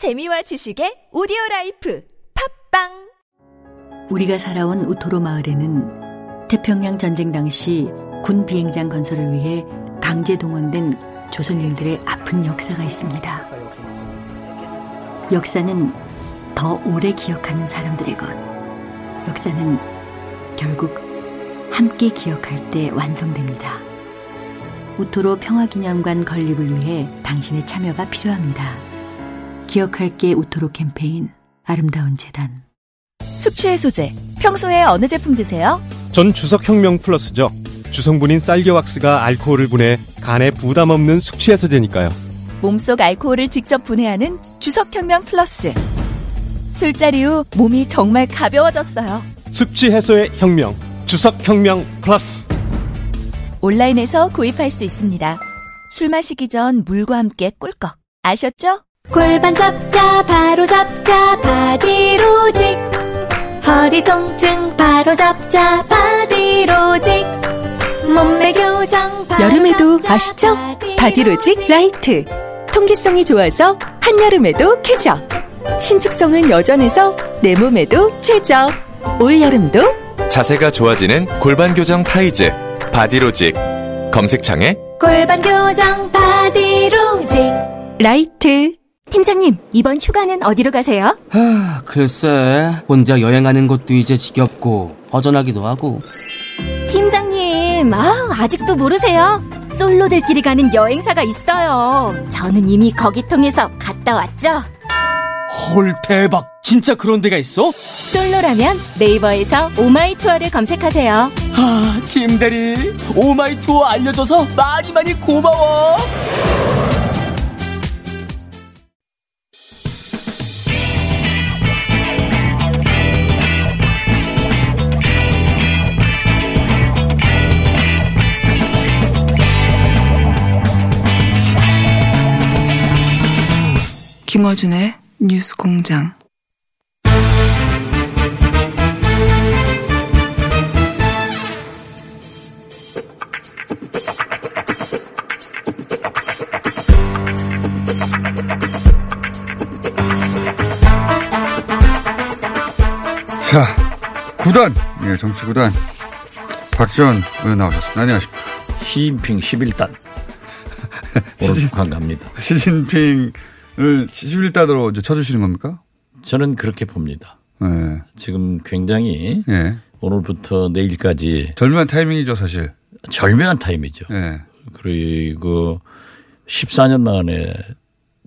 재미와 지식의 오디오 라이프 팟빵 우리가 살아온 우토로 마을에는 태평양 전쟁 당시 군 비행장 건설을 위해 강제 동원된 조선인들의 아픈 역사가 있습니다. 역사는 더 오래 기억하는 사람들의 것. 역사는 결국 함께 기억할 때 완성됩니다. 우토로 평화기념관 건립을 위해 당신의 참여가 필요합니다. 기억할게 우토로 캠페인 아름다운 재단 숙취해소제 평소에 어느 제품 드세요? 전 주석혁명 플러스죠. 주성분인 쌀겨왁스가 알코올을 분해 간에 부담 없는 숙취해소제니까요. 몸속 알코올을 직접 분해하는 주석혁명 플러스 술자리 후 몸이 정말 가벼워졌어요 숙취 해소의 혁명. 주석혁명 플러스. 온라인에서 구입할 수 있습니다 술 마시기 전 물과 함께 꿀꺽 아셨죠? 골반 잡자 바로 잡자 바디로직 허리 통증 바로 잡자 바디로직 몸매 교정 바로 여름에도 잡자, 아시죠? 바디로직 라이트. 통기성이 좋아서 한여름에도 쾌적. 신축성은 여전해서 내 몸에도 최적. 올여름도 자세가 좋아지는 골반 교정 타이즈 바디로직 검색창에 골반 교정 바디로직 라이트. 팀장님 이번 휴가는 어디로 가세요? 하, 글쎄, 혼자 여행하는 것도 이제 지겹고, 허전하기도 하고. 팀장님 아 아직도 모르세요 솔로들끼리 가는 여행사가 있어요 저는 이미 거기 통해서 갔다 왔죠 헐, 대박! 진짜 그런 데가 있어? 솔로라면 네이버에서 오마이 투어를 검색하세요 아, 김대리, 오마이 투어 알려줘서 많이 많이 고마워! 김어준의 뉴스 공장. 자, 구단, 예, 정치 구단 박지원 의원 나오셨습니다. 안녕하십니까. 시진핑 11단. 오늘 북한 갑니다. 시진핑을 11단으로 이제 쳐주시는 겁니까? 저는 그렇게 봅니다. 예, 지금 굉장히 예. 오늘부터 내일까지 절묘한 타이밍이죠, 사실. 절묘한 타임이죠. 예, 그리고 14년 만에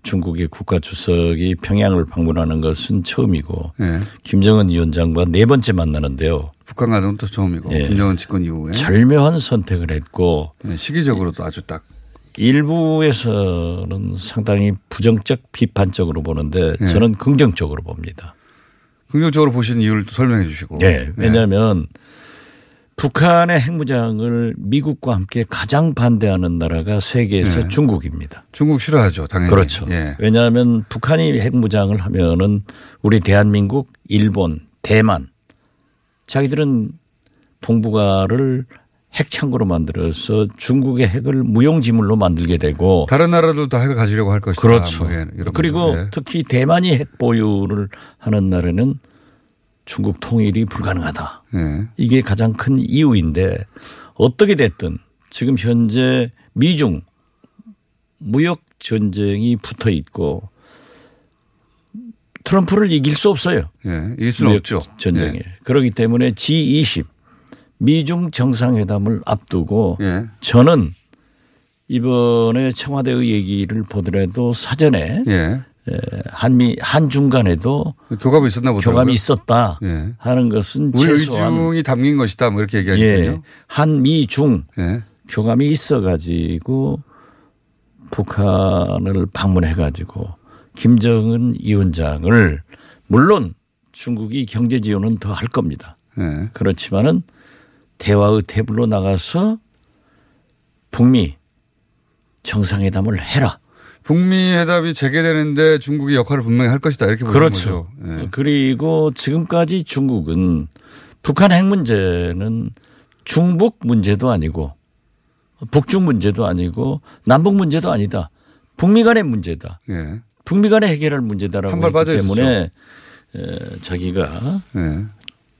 중국의 국가 주석이 평양을 방문하는 것은 처음이고 예. 김정은 위원장과 네 번째 만나는데요. 북한 또 처음이고, 예. 김정은 집권 이후에. 절묘한 선택을 했고 예, 시기적으로도 아주 딱. 일부에서는 상당히 부정적 비판적으로 보는데 예. 저는 긍정적으로 봅니다. 긍정적으로 보시는 이유를 또 설명해 주시고. 예. 왜냐하면 북한의 핵무장을 미국과 함께 가장 반대하는 나라가 세계에서 예. 중국입니다. 중국 싫어하죠, 당연히. 그렇죠. 예. 왜냐하면 북한이 핵무장을 하면은 우리 대한민국, 일본, 대만 자기들은 동북아를 핵창고로 만들어서 중국의 핵을 무용지물로 만들게 되고 다른 나라들도 다 핵을 가지려고 할 것이다. 그렇죠. 뭐 그리고. 예. 특히 대만이 핵 보유를 하는 나라는 중국 통일이 불가능하다. 예. 이게 가장 큰 이유인데 어떻게 됐든 지금 현재 미중 무역 전쟁이 붙어 있고 트럼프를 이길 수 없어요. 예. 이길 수는 무역 없죠. 전쟁에. 예. 그렇기 때문에 G20 미중 정상회담을 앞두고 예. 저는 이번에 청와대의 얘기를 보더라도 사전에 예. 에, 한미 한중 간에도 교감이 있었나 보더라고요. 교감이 있었다 예. 하는 것은 우리 최소한 의중이 담긴 것이다. 뭐 이렇게 예, 얘기하니까요. 한미중 예. 교감이 있어 가지고 북한을 방문해 가지고 김정은 위원장을 물론 중국이 경제 지원은 더 할 겁니다. 예. 그렇지만은 대화의 테이블로 나가서 북미 정상회담을 해라. 북미 회담이 재개되는데 중국이 역할을 분명히 할 것이다. 이렇게 보는 그렇죠. 거죠. 예. 그리고 지금까지 중국은 북한 핵 문제는 중북 문제도 아니고 북중 문제도 아니고 남북 문제도 아니다. 북미 간의 문제다. 예. 북미 간에 해결할 문제다라고 했기 때문에 에, 자기가 네.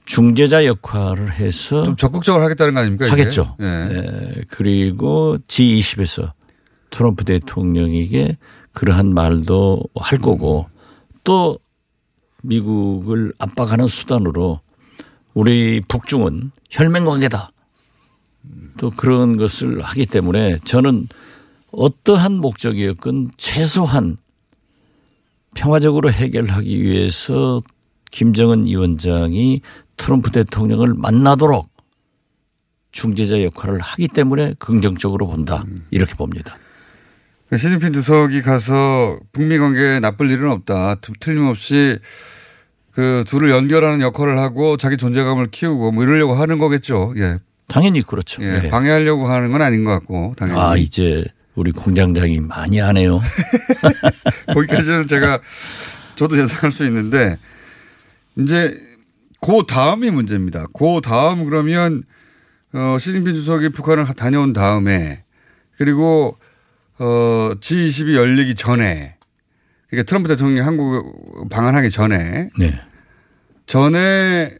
중재자 역할을 해서 좀 적극적으로 하겠다는 거 아닙니까? 이게? 하겠죠. 예. 에, 그리고 G20에서 트럼프 대통령에게 그러한 말도 할 거고 또 미국을 압박하는 수단으로 우리 북중은 혈맹 관계다. 또 그런 것을 하기 때문에 저는 어떠한 목적이었건 최소한 평화적으로 해결하기 위해서 김정은 위원장이 트럼프 대통령을 만나도록 중재자 역할을 하기 때문에 긍정적으로 본다. 이렇게 봅니다. 시진핑 주석이 가서 북미 관계에 나쁠 일은 없다. 두- 틀림없이 그 둘을 연결하는 역할을 하고 자기 존재감을 키우고 뭐 이러려고 하는 거겠죠. 예. 당연히 그렇죠. 예. 예. 방해하려고 하는 건 아닌 것 같고 당연히. 아, 이제 우리 공장장이 많이 하네요. 거기까지는 제가 저도 예상할 수 있는데 이제 그 다음이 문제입니다. 그 다음 그러면 어 시진핑 주석이 북한을 다녀온 다음에 그리고 어 G20이 열리기 전에 그러니까 트럼프 대통령이 한국 방한하기 전에 네. 전에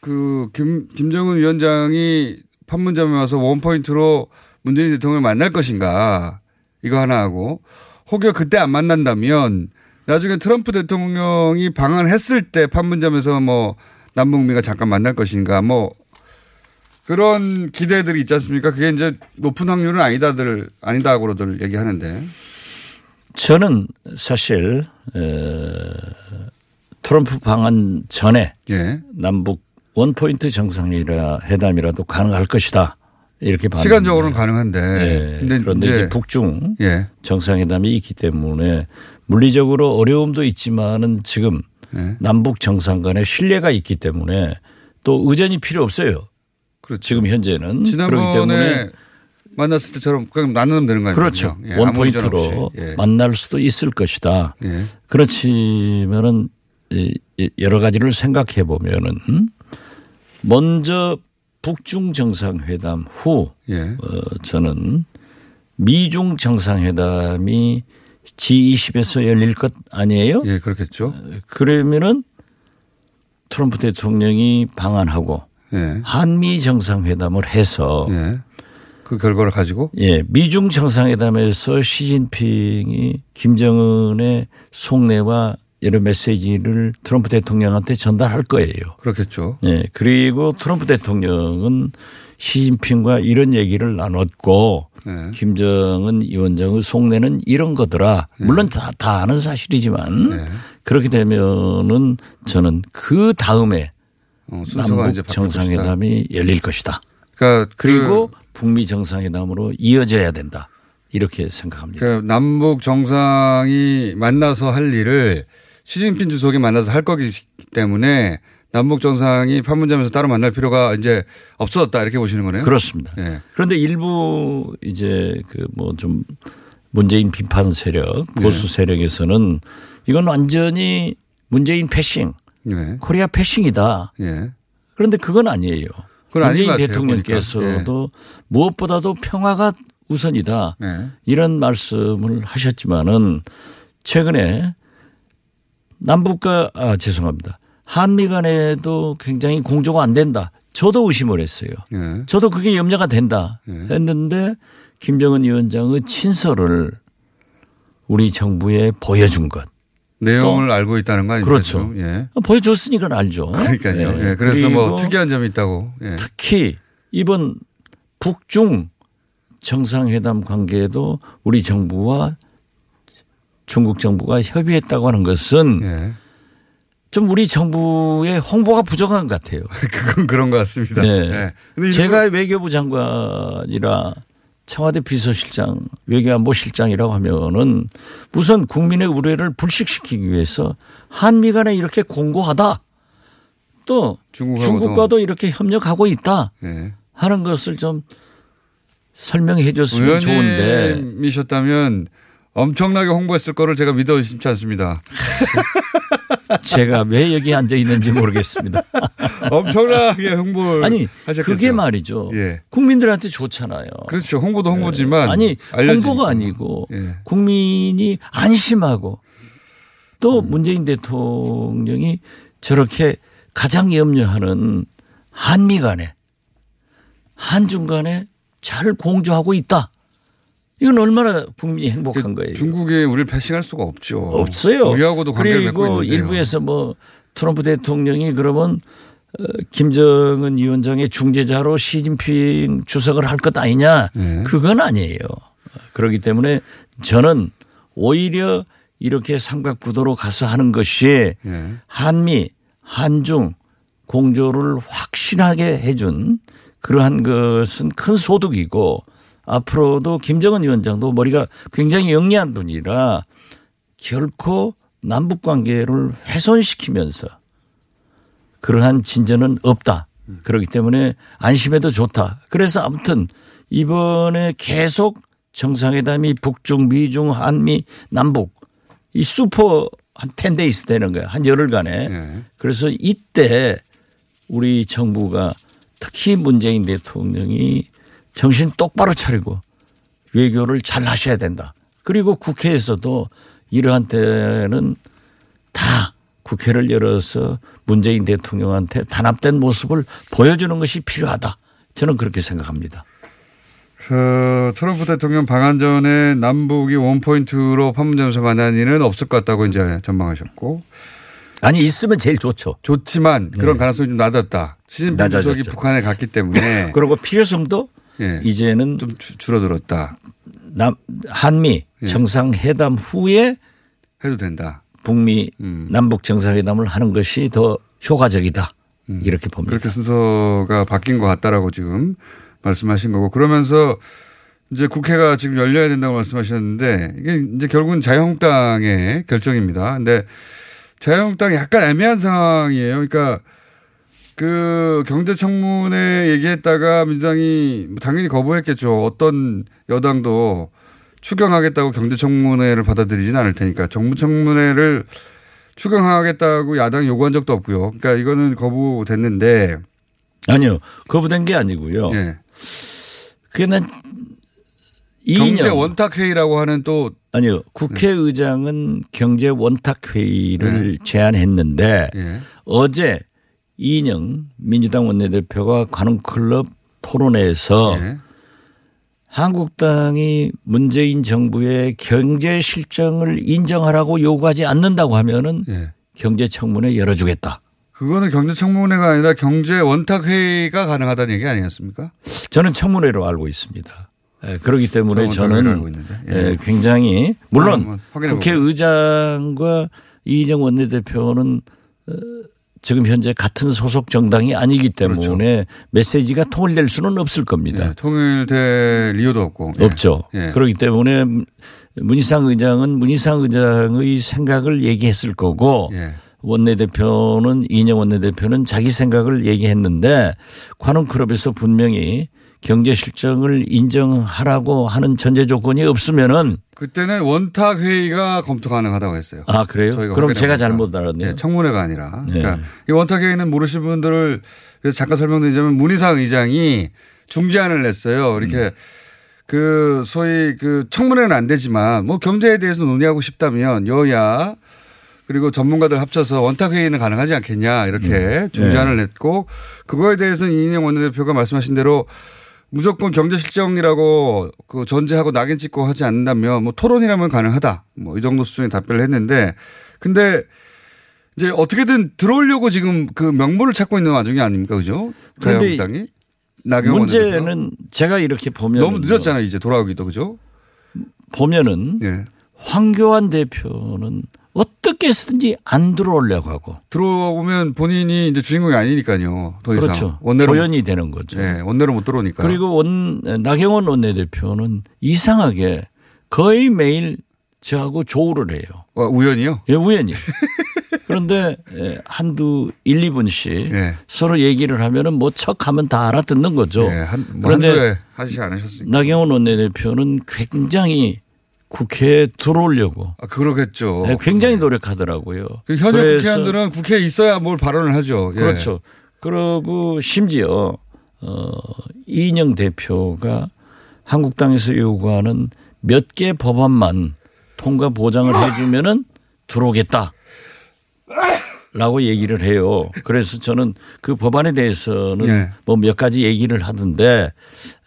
그 김, 김정은 위원장이 판문점에 와서 원포인트로 문재인 대통령을 만날 것인가 이거 하나 하고 혹여 그때 안 만난다면 나중에 트럼프 대통령이 방한했을 때 판문점에서 뭐 남북미가 잠깐 만날 것인가 뭐 그런 기대들이 있지 않습니까? 그게 이제 높은 확률은 아니다들 아니다고들 얘기하는데 저는 사실 에, 트럼프 방한 전에 예. 남북 원포인트 정상이라 회담이라도 가능할 것이다. 이렇게 봤는데 시간적으로는 가능한데 예, 근데 그런데 이제, 이제 북중 예. 정상회담이 있기 때문에 물리적으로 어려움도 있지만은 지금 예. 남북 정상 간에 신뢰가 있기 때문에 또 의전이 필요 없어요. 그렇죠. 지금 현재는 그렇기 지난번에 때문에 만났을 때처럼 그냥 나누면 되는 거 아니에요? 그렇죠. 예, 원 포인트로 없이. 예. 만날 수도 있을 것이다. 예. 그렇지만은 여러 가지를 생각해 보면은 먼저 북중 정상회담 후 예. 어, 저는 미중 정상회담이 G20에서 열릴 것 아니에요? 예, 그렇겠죠. 그러면은 트럼프 대통령이 방한하고 예. 한미 정상회담을 해서 예. 그 결과를 가지고 예, 미중 정상회담에서 시진핑이 김정은의 속내와 여러 메시지를 트럼프 대통령한테 전달할 거예요. 그렇겠죠. 예, 그리고 트럼프 대통령은 시진핑과 이런 얘기를 나눴고 예. 김정은 위원장의 속내는 이런 거더라. 물론 다, 다 아는 사실이지만 예. 그렇게 되면은 저는 그 다음에 어, 남북 바뀔 것이다. 정상회담이 열릴 것이다. 그러니까 그리고 북미 정상회담으로 이어져야 된다. 이렇게 생각합니다. 그 남북 정상이 만나서 할 일을 시진핑 주석이 만나서 할 거기 때문에 남북 정상이 판문점에서 따로 만날 필요가 이제 없어졌다 이렇게 보시는 거네요. 그렇습니다. 예. 그런데 일부 이제 그 뭐 좀 문재인 비판 세력, 네. 보수 세력에서는 이건 완전히 문재인 패싱, 예. 코리아 패싱이다. 예. 그런데 그건 아니에요. 그건 문재인 대통령께서도 무엇보다도 평화가 우선이다. 예. 이런 말씀을 하셨지만은 최근에 남북과 아 죄송합니다. 한미 간에도 굉장히 공조가 안 된다. 저도 의심을 했어요. 예. 저도 그게 염려가 된다 했는데 김정은 위원장의 친서를 우리 정부에 보여준 것. 내용을 알고 있다는 거 아닙니까? 그렇죠. 예. 보여줬으니까 알죠. 그러니까요. 예. 예. 그래서 뭐 특이한 점이 있다고. 예. 특히 이번 북중 정상회담 관계에도 우리 정부와 중국 정부가 협의했다고 하는 것은 예. 좀 우리 정부의 홍보가 부족한 것 같아요. 그건 그런 것 같습니다. 네. 예. 근데 제가 외교부 장관이라 청와대 비서실장, 외교안보 실장이라고 하면은 우선 국민의 우려를 불식시키기 위해서 한미 간에 이렇게 공고하다. 또 중국하고도. 중국과도 이렇게 협력하고 있다 예. 하는 것을 좀 설명해 줬으면 좋은데 의원님이셨다면 엄청나게 홍보했을 거를 제가 믿어 의심치 않습니다. 제가 왜 여기 앉아 있는지 모르겠습니다. 엄청나게 홍보를 아니 하셨겠죠. 그게 말이죠. 예. 국민들한테 좋잖아요. 그렇죠. 홍보도 홍보지만 아니 알려지니까. 홍보가 아니고 예. 국민이 안심하고 또 음. 문재인 대통령이 저렇게 가장 염려하는 한미 간에 한중 간에 잘 공조하고 있다. 이건 얼마나 국민이 행복한 거예요. 중국에 우리를 배신할 수가 없죠. 없어요. 우리하고도 관계를 맺고 그리고 있는데요. 일부에서 뭐 트럼프 대통령이 그러면 어, 김정은 위원장의 중재자로 시진핑 주석을 할 것 아니냐. 네. 그건 아니에요. 그렇기 때문에 저는 오히려 이렇게 삼각구도로 가서 하는 것이 예. 한미, 한중 공조를 확실하게 해준 그러한 것은 큰 소득이고 앞으로도 김정은 위원장도 머리가 굉장히 영리한 분이라 결코 남북 관계를 훼손시키면서 그러한 진전은 없다. 그렇기 때문에 안심해도 좋다. 그래서 아무튼 이번에 계속 정상회담이 북중, 미중, 한미, 남북 이 슈퍼 한 10 days 되는 거야. 한 열흘간에. 예. 그래서 이때 우리 정부가 특히 문재인 대통령이 정신 똑바로 차리고 외교를 잘 하셔야 된다. 그리고 국회에서도 이러한 때는 다 국회를 열어서 문재인 대통령한테 단합된 모습을 보여주는 것이 필요하다. 저는 그렇게 생각합니다. 그 트럼프 대통령 방한 전에 남북이 원포인트로 판문점에서 만난 일은 없을 것 같다고 이제 전망하셨고. 아니 있으면 제일 좋죠. 좋지만 그런 가능성이 좀 낮았다. 시진핑 네. 주석이 북한에 갔기 때문에 그리고 필요성도 예. 이제는 좀 주- 줄어들었다. 남 한미 예. 정상회담 후에 해도 된다. 북미 음. 남북 정상회담을 하는 것이 더 효과적이다. 이렇게 봅니다. 그렇게 순서가 바뀐 것 같다라고 지금 말씀하신 거고 그러면서 이제 국회가 지금 열려야 된다고 말씀하셨는데 이게 이제 결국은 자유한국당의 결정입니다. 근데 자유한국당이 약간 애매한 상황이에요. 그러니까 그 경제청문회 얘기했다가 민주당이 뭐 당연히 거부했겠죠. 어떤 여당도 추경하겠다고 경제청문회를 받아들이진 않을 테니까 정부청문회를 추경하겠다고 야당이 요구한 적도 없고요. 그러니까 이거는 거부됐는데 아니요. 거부된 게 아니고요. 예. 그게 난 경제 이인영 원탁 회의라고 하는 또 아니요. 국회의장은 경제 원탁 회의를 제안했는데 예. 어제 이인영 민주당 원내대표가 관훈클럽 토론회에서 예. 한국당이 문재인 정부의 경제 실정을 인정하라고 요구하지 않는다고 하면은 예. 경제 청문회 열어주겠다. 그거는 경제 청문회가 아니라 경제 원탁 회의가 가능하다는 얘기 아니었습니까? 저는 청문회로 알고 있습니다. 예, 그렇기 때문에 저는. 예. 예, 굉장히 물론 국회의장과 이희정 원내대표는 어, 지금 현재 같은 소속 정당이 아니기 때문에 메시지가 통일될 수는 없을 겁니다. 그렇죠. 예, 통일될 이유도 없고. 예. 없죠. 예. 그렇기 때문에 문희상 의장은 문희상 의장의 생각을 얘기했을 거고 예. 원내대표는 이인영 원내대표는 자기 생각을 얘기했는데 관훈클럽에서 분명히 경제 실정을 인정하라고 하는 전제 조건이 없으면은 그때는 원탁 회의가 검토 가능하다고 했어요. 아 그래요? 그럼 제가. 잘못 알았네요. 예, 청문회가 아니라. 네. 그러니까 이 원탁 회의는 모르시는 분들을 잠깐 설명드리자면 문희상 의장이 중재안을 냈어요. 이렇게 음. 그 소위 그 청문회는 안 되지만 뭐 경제에 대해서 논의하고 싶다면 여야 그리고 전문가들 합쳐서 원탁 회의는 가능하지 않겠냐 이렇게 네. 중재안을 냈고 그거에 대해서는 이인영 원내대표가 말씀하신 대로 무조건 경제 실정이라고 그 전제하고 낙인 찍고 하지 않는다면 뭐 토론이라면 가능하다. 뭐 이 정도 수준의 답변을 했는데 근데 이제 어떻게든 들어오려고 지금 그 명분을 찾고 있는 와중이 아닙니까? 그죠? 자유한국당이. 문제는 제가 이렇게 보면 너무 늦었잖아요. 이제 돌아오기도 그죠? 보면은 예. 황교안 대표는 어떻게 해서든지 안 들어오려고 하고 들어오면 본인이 이제 주인공이 아니니까요. 더 이상. 그렇죠. 원내로 조연이 되는 거죠. 예, 원내로 못 들어오니까. 그리고 원 나경원 원내대표는 이상하게 거의 매일 저하고 조우를 해요. 어, 우연이요? 예, 우연히. 그런데 예, 한두 1, 2분씩 예. 서로 얘기를 하면은 뭐 척하면 다 알아듣는 거죠. 예, 한, 뭐 그런데 한두에 하시지 않으셨으니까. 나경원 원내대표는 굉장히 국회에 들어오려고 아, 그러겠죠. 네, 굉장히 노력하더라고요. 그 현역 국회의원들은 국회에 있어야 뭘 발언을 하죠. 예. 그렇죠. 그러고 심지어 어 이인영 대표가 한국당에서 요구하는 몇 개 법안만 통과 보장을 해주면은 들어오겠다. 라고 얘기를 해요. 그래서 저는 그 법안에 대해서는 네. 뭐몇 가지 얘기를 하던데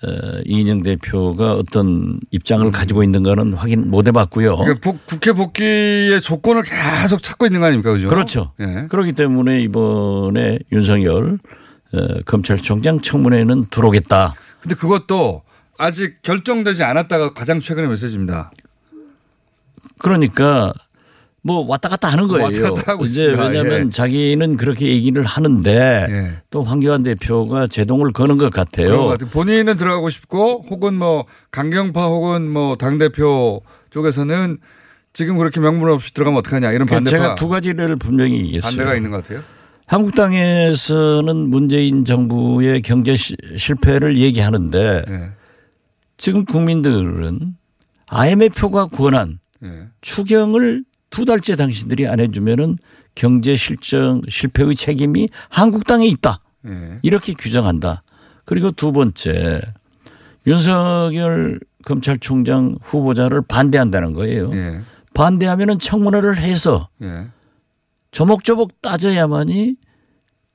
어, 이인영 대표가 어떤 입장을 가지고 있는가는 확인 못 해봤고요. 그러니까 복- 국회 복귀의 조건을 계속 찾고 있는 거 아닙니까? 그죠? 그렇죠. 예. 그렇기 때문에 이번에 윤석열 어, 검찰총장 청문회는 들어오겠다. 근데 그것도 아직 결정되지 않았다가 가장 최근의 메시지입니다. 그러니까 뭐 왔다 갔다 하는 거예요. 왔다 갔다 하고 이제 있습니다. 왜냐하면 예. 자기는 그렇게 얘기를 하는데 또 황교안 대표가 제동을 거는 것 같아요. 같아요. 본인은 들어가고 싶고 혹은 뭐 강경파 혹은 뭐 당 대표 쪽에서는 지금 그렇게 명분 없이 들어가면 어떡하냐 이런 그러니까 반대파 제가 두 가지를 분명히 얘기했어요. 반대가 있는 것 같아요. 한국당에서는 문재인 정부의 경제 시- 실패를 얘기하는데 네. 지금 국민들은 IMF가 권한 예. 추경을 두 달째 당신들이 안 해주면은 경제 실정 실패의 책임이 한국당에 있다. 예. 이렇게 규정한다. 그리고 두 번째 윤석열 검찰총장 후보자를 반대한다는 거예요. 예. 반대하면은 청문회를 해서 예. 조목조목 따져야만이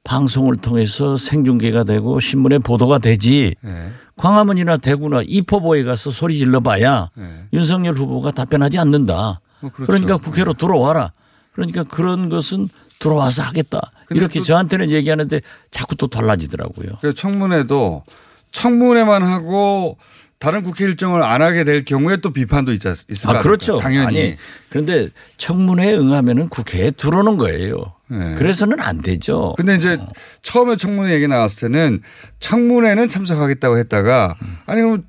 방송을 통해서 생중계가 되고 신문에 보도가 되지. 예. 광화문이나 대구나 이포보에 가서 소리 질러봐야 예. 윤석열 후보가 답변하지 않는다. 뭐 그렇죠. 그러니까 국회로 들어와라. 그러니까 그런 것은 들어와서 하겠다. 이렇게 또- 저한테는 얘기하는데 자꾸 또 달라지더라고요. 그 청문회도 청문회만 하고 다른 국회 일정을 안 하게 될 경우에 또 비판도 있지, 않- 있을 거 아? 그렇죠. 당연히. 아니, 그런데 청문회에 응하면은 국회에 들어오는 거예요. 네. 그래서는 안 되죠. 근데 이제 처음에 청문회 얘기 나왔을 때는 청문회는 참석하겠다고 했다가 아니 그럼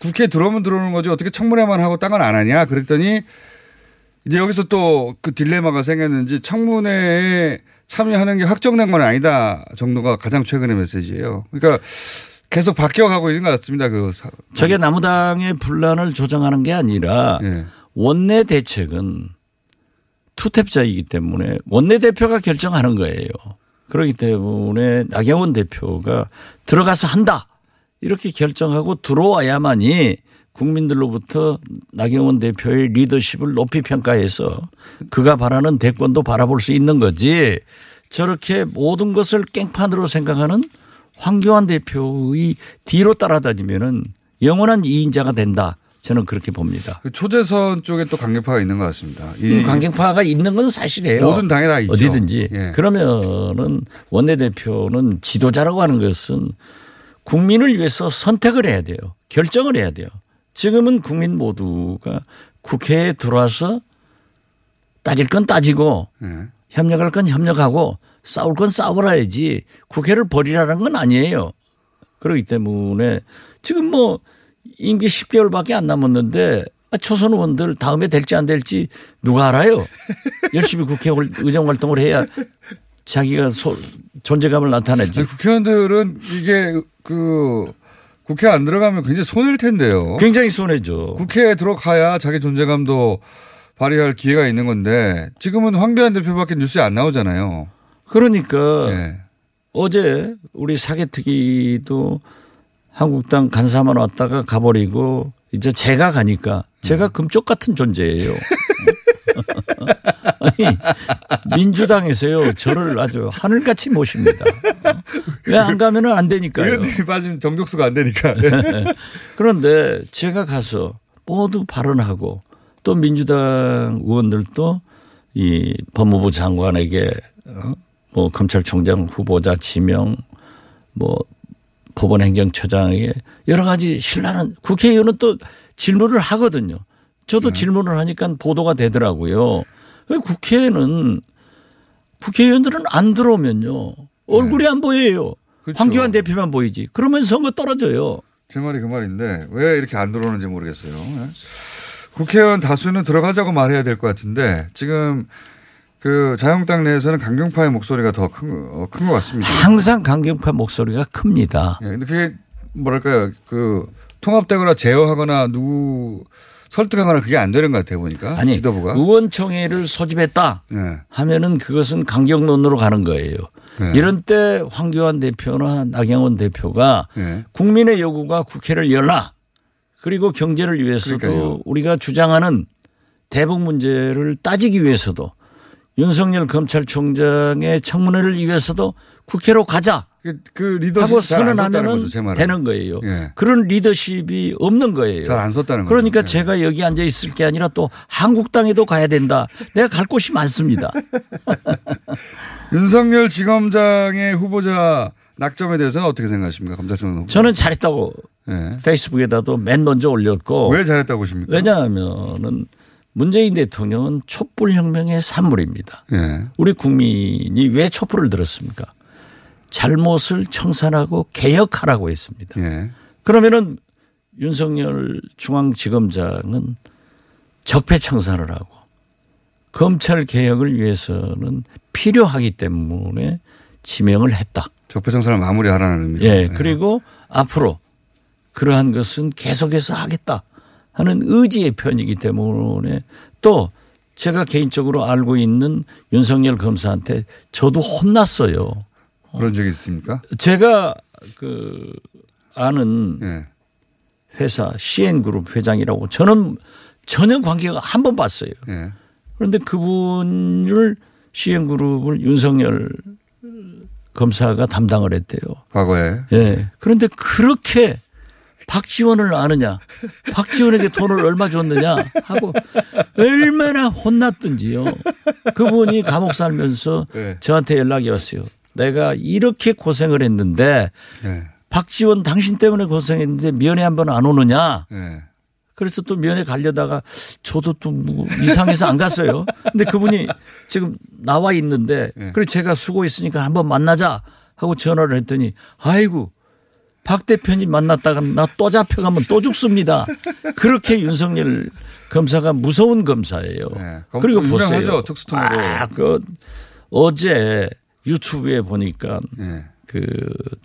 국회에 들어오면 들어오는 거지 어떻게 청문회만 하고 딴 건 안 하냐 그랬더니 이제 여기서 또 그 딜레마가 생겼는지 청문회에 참여하는 게 확정된 건 아니다 정도가 가장 최근의 메시지예요. 그러니까 계속 바뀌어가고 있는 것 같습니다. 그 사- 저게 나무당의 분란을 조정하는 게 아니라 예. 원내 대책은 투탭자이기 때문에 원내 대표가 결정하는 거예요. 그렇기 때문에 나경원 대표가 들어가서 한다 이렇게 결정하고 들어와야만이 국민들로부터 나경원 대표의 리더십을 높이 평가해서 그가 바라는 대권도 바라볼 수 있는 거지 저렇게 모든 것을 깽판으로 생각하는 황교안 대표의 뒤로 따라다니면은 영원한 이인자가 된다. 저는 그렇게 봅니다. 그 초재선 쪽에 또 강경파가 있는 것 같습니다. 이 음, 강경파가 있는 건 사실이에요. 모든 당에 다 있죠. 어디든지. 예. 그러면은 원내대표는 지도자라고 하는 것은 국민을 위해서 선택을 해야 돼요. 결정을 해야 돼요. 지금은 국민 모두가 국회에 들어와서 따질 건 따지고 예. 협력할 건 협력하고 싸울 건 싸워야지 국회를 버리라는 건 아니에요. 그렇기 때문에 지금 뭐 임기 10개월밖에 안 남았는데 아, 초선 의원들 다음에 될지 안 될지 누가 알아요? 열심히 국회 월- 의정 활동을 해야 자기가 소- 존재감을 나타내지. 아니, 국회의원들은 이게 그 국회 안 들어가면 굉장히 손해일 텐데요. 굉장히 손해죠. 국회에 들어가야 자기 존재감도 발휘할 기회가 있는 건데 지금은 황교안 대표밖에 뉴스에 안 나오잖아요. 그러니까 예. 어제 우리 사개특위도 한국당 간사만 왔다가 가버리고 이제 제가 가니까 제가 금쪽 같은 존재예요. 아니 민주당에서요 저를 아주 하늘같이 모십니다. 왜 안 가면은 안 되니까요. 의원들이 빠지면 정족수가 안 되니까. 그런데 제가 가서 모두 발언하고 또 민주당 의원들도 이 법무부 장관에게 어? 뭐 검찰총장 후보자 지명 뭐 법원행정처장에게 여러 가지 신라는 국회의원은 또 질문을 하거든요. 저도 질문을 하니까 보도가 되더라고요. 국회에는 국회의원들은 안 들어오면요. 얼굴이 안 보여요. 그렇죠. 황교안 대표만 보이지. 그러면 선거 떨어져요. 제 말이 그 말인데 왜 이렇게 안 들어오는지 모르겠어요. 예. 국회의원 다수는 들어가자고 말해야 될 것 같은데 지금 그 자유한국당 내에서는 강경파의 목소리가 더 큰 큰 것 같습니다. 항상 강경파 목소리가 큽니다. 예, 근데 그게 뭐랄까요 그 통합되거나 제어하거나 누구 설득하거나 그게 안 되는 것 같아요 보니까 아니 지도부가. 의원총회를 소집했다 네. 하면은 그것은 강경론으로 가는 거예요. 네. 이런 때 황교안 대표나 나경원 대표가 네. 국민의 요구가 국회를 열라 그리고 경제를 위해서도 그러니까요. 우리가 주장하는 대북 문제를 따지기 위해서도 윤석열 검찰총장의 청문회를 위해서도 국회로 가자 그, 그 리더십 하고 선언하면. 되는 거예요. 예. 그런 리더십이 없는 거예요. 잘 안 썼다는 거죠. 그러니까 예. 제가 여기 앉아 있을 게 아니라 또 한국당에도 가야 된다. 내가 갈 곳이 많습니다. 윤석열 지검장의 후보자 낙점에 대해서는 어떻게 생각하십니까? 검찰총 후보. 저는 잘했다고 예. 페이스북에다도 맨 먼저 올렸고 왜 잘했다고 보십니까? 왜냐하면은 문재인 대통령은 촛불 혁명의 산물입니다. 예. 우리 국민이 왜 촛불을 들었습니까? 잘못을 청산하고 개혁하라고 했습니다. 예. 그러면은 윤석열 중앙지검장은 적폐청산을 하고 검찰 개혁을 위해서는 필요하기 때문에 지명을 했다. 적폐청산을 마무리하라는 의미죠. 예. 그리고 앞으로 그러한 것은 계속해서 하겠다 하는 의지의 표현이기 때문에 또 제가 개인적으로 알고 있는 윤석열 검사한테 저도 혼났어요. 그런 적이 있습니까? 제가 그 아는 예. 회사 CN그룹 회장이라고 저는 전혀 관계가 한 번 봤어요. 예. 그런데 그분을 CN그룹을 윤석열 검사가 담당을 했대요. 과거에. 예. 그런데 그렇게 박지원을 아느냐, 박지원에게 돈을 얼마 줬느냐 하고 얼마나 혼났든지요. 그분이 감옥 살면서 네. 저한테 연락이 왔어요. 내가 이렇게 고생을 했는데 예. 박지원 당신 때문에 고생했는데 면회 한 번 안 오느냐. 예. 그래서 또 면회 가려다가 저도 또 뭐 이상해서 안 갔어요. 근데 그분이 지금 나와 있는데 네. 그래서 제가 수고했으니까 한번 만나자 하고 전화를 했더니 아이고 박 대표님 만났다가 나 또 잡혀가면 또 죽습니다. 그렇게 윤석열 검사가 무서운 검사예요. 네. 그리고 검- 보세요. 특수통으로. 아, 그 어제 유튜브에 보니까 예. 그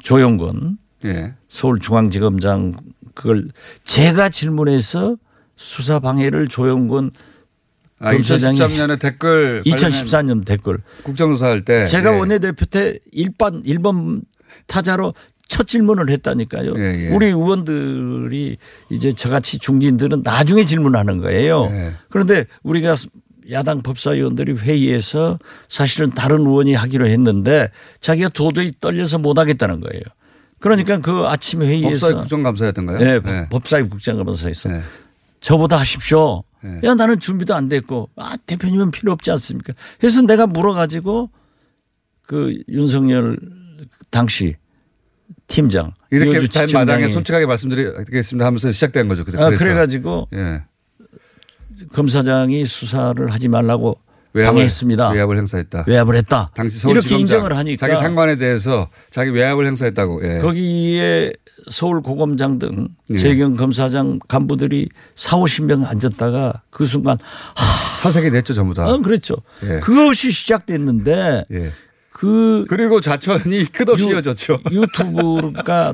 조영건 예. 서울중앙지검장 그걸 제가 질문해서 수사 방해를 조영건 아, 검사장이 2013년에 댓글 2014년 댓글 국정조사 할 때 제가 예. 원내대표 때 1번 1번 타자로 첫 질문을 했다니까요. 예, 예. 우리 의원들이 이제 저같이 중진들은 나중에 질문하는 거예요. 예. 그런데 우리가 야당 법사위원들이 회의에서 사실은 다른 의원이 하기로 했는데 자기가 도저히 떨려서 못 하겠다는 거예요. 그러니까 그 아침 회의에서 법사위 국정감사였던가요? 네, 네. 법사위 국장검사에서 네. 저보다 하십시오. 네. 야 나는 준비도 안 됐고 아 대표님은 필요 없지 않습니까? 그래서 내가 물어가지고 그 윤석열 당시 팀장 이렇게 된 이호주지청장이 마당에 솔직하게 말씀드리겠습니다 하면서 시작된 거죠. 아, 그래서. 그래가지고 예. 검사장이 수사를 하지 말라고 외압을- 방해했습니다. 외압을 행사했다. 외압을 했다. 당시 이렇게 서울지검장 인정을 하니까 자기 상관에 대해서 자기 외압을 행사했다고. 예. 거기에 서울 고검장 등 예. 재경 검사장 간부들이 4, 50명 앉았다가 그 순간 사색이 됐죠 전부 다. 어, 그렇죠. 예. 그것이 시작됐는데 예. 그 그리고 자천이 끝없이 유- 이어졌죠. 유튜브가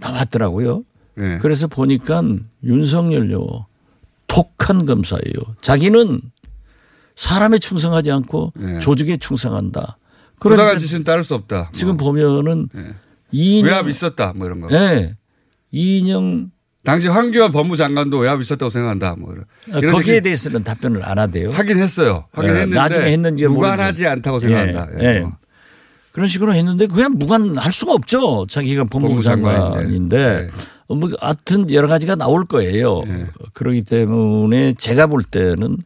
나왔더라고요. 예. 그래서 보니까 윤석열요 독한 검사예요. 자기는 사람에 충성하지 않고 예. 조직에 충성한다. 그러니까 짓은 따를 수 없다. 지금 뭐. 보면은 예. 이인영 외압 있었다 뭐 이런 거. 예. 이인영 당시 황교안 법무장관도 외압 있었다고 생각한다. 뭐 이런. 아, 거기에 대해서는 답변을 안 하대요. 하긴 했어요. 하긴 예, 했는데 나중에 했는지 무관하지. 않다고 생각한다. 예, 예. 예. 그런 식으로 했는데 그냥 무관할 수가 없죠. 자기가 법무부 법무장관인데. 뭐 하여튼 여러 가지가 나올 거예요. 예. 그렇기 때문에 제가 볼 때는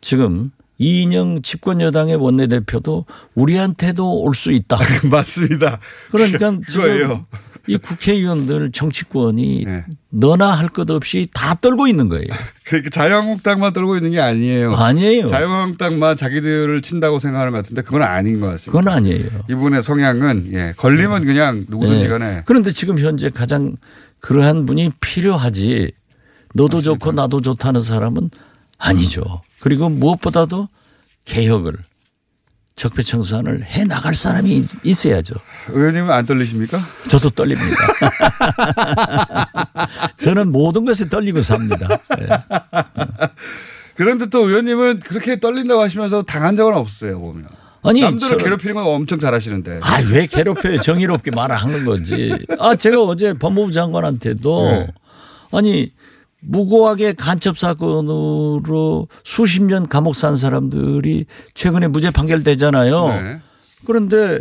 지금 이인영 집권 여당의 원내대표도 우리한테도 올 수 있다. 맞습니다. 그러니까 지금. 이 국회의원들 정치권이 예. 너나 할 것 없이 다 떨고 있는 거예요. 그러니까 자유한국당만 떨고 있는 게 아니에요. 아니에요. 자유한국당만 자기들을 친다고 생각하는 것 같은데 그건 아닌 것 같습니다. 그건 아니에요. 이분의 성향은 예, 걸리면 그냥 누구든지 예. 간에 그런데 지금 현재 가장 그러한 분이 필요하지 너도 좋고 나도 좋다는 사람은 아니죠. 그리고 무엇보다도 개혁을 적폐청산을 해 나갈 사람이 있어야죠. 의원님은 안 떨리십니까? 저도 떨립니다. 저는 모든 것에 떨리고 삽니다. 네. 그런데 또 의원님은 그렇게 떨린다고 하시면서 당한 적은 없어요 보면. 아니, 남들을 저는- 괴롭히는 건 엄청 잘하시는데. 아, 왜 괴롭혀요? 정의롭게 말하는 거지. 아, 제가 어제 법무부 장관한테도 네. 아니, 무고하게 간첩 사건으로 수십 년 감옥 산 사람들이 최근에 무죄 판결되잖아요. 네. 그런데